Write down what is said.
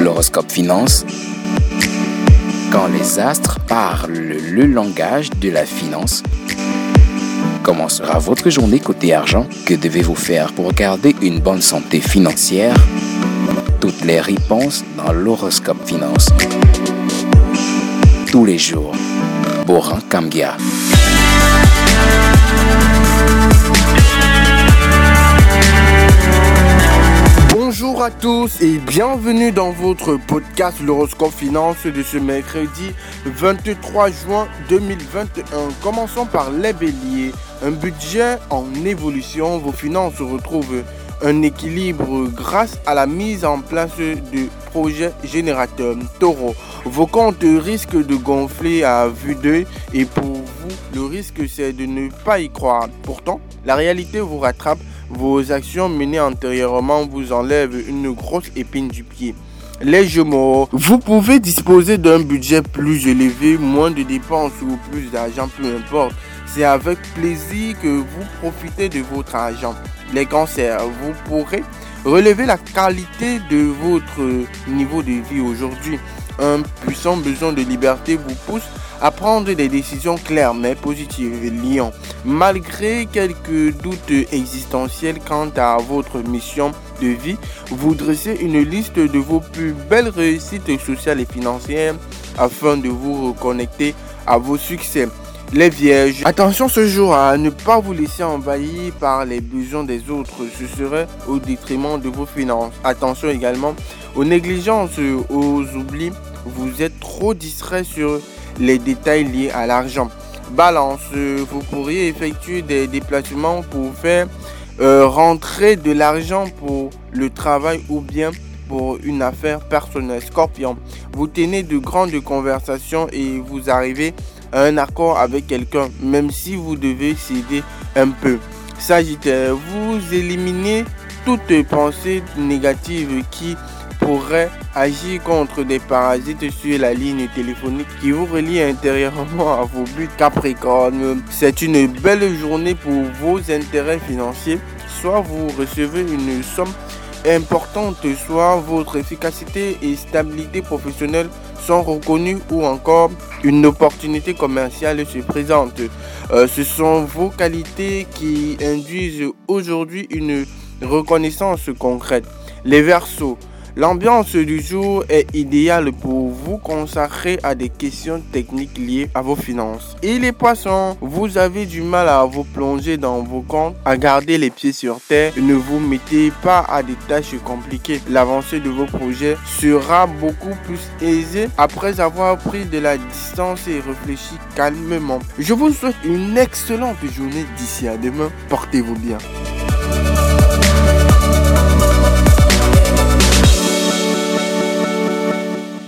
L'horoscope finance. Quand les astres parlent le langage de la finance. Comment sera votre journée côté argent? Que devez-vous faire pour garder une bonne santé financière? Toutes les réponses dans l'horoscope finance. Tous les jours. Boran Kambia. À tous et bienvenue dans votre podcast L'horoscope finance de ce mercredi 23 juin 2021. Commençons par les béliers. Un budget en évolution, vos finances retrouvent un équilibre grâce à la mise en place de projets générateurs. Taureau, vos comptes risquent de gonfler à vue d'œil et pour vous, le risque c'est de ne pas y croire. Pourtant, la réalité vous rattrape vos actions menées antérieurement vous enlèvent une grosse épine du pied. Les Gémeaux, vous pouvez disposer d'un budget plus élevé, moins de dépenses ou plus d'argent, peu importe. C'est avec plaisir que vous profitez de votre argent. Les cancers, vous pourrez relever la qualité de votre niveau de vie aujourd'hui. Un puissant besoin de liberté vous pousse à prendre des décisions claires mais positives. Lion, malgré quelques doutes existentiels quant à votre mission de vie, vous dressez une liste de vos plus belles réussites sociales et financières afin de vous reconnecter à vos succès. Les vierges, attention ce jour à ne pas vous laisser envahir par les besoins des autres, ce serait au détriment de vos finances. Attention également aux négligences, aux oublis, vous êtes trop distrait sur les détails liés à l'argent. Balance, vous pourriez effectuer des déplacements pour faire euh, rentrer de l'argent pour le travail ou bien pour une affaire personnelle. Scorpion, vous tenez de grandes conversations et vous arrivez à un accord avec quelqu'un, même si vous devez céder un peu. Sagittaire, vous éliminez toute pensée négative qui pourrait agir contre des parasites sur la ligne téléphonique qui vous relie intérieurement à vos buts Capricorne. C'est une belle journée pour vos intérêts financiers. Soit vous recevez une somme importante, soit votre efficacité et stabilité professionnelle sont reconnues ou encore une opportunité commerciale se présente. Euh, ce sont vos qualités qui induisent aujourd'hui une reconnaissance concrète. Les versos, L'ambiance du jour est idéale pour vous consacrer à des questions techniques liées à vos finances. Et les poissons, vous avez du mal à vous plonger dans vos comptes, à garder les pieds sur terre. Ne vous mettez pas à des tâches compliquées. L'avancée de vos projets sera beaucoup plus aisée après avoir pris de la distance et réfléchi calmement. Je vous souhaite une excellente journée d'ici à demain. Portez-vous bien.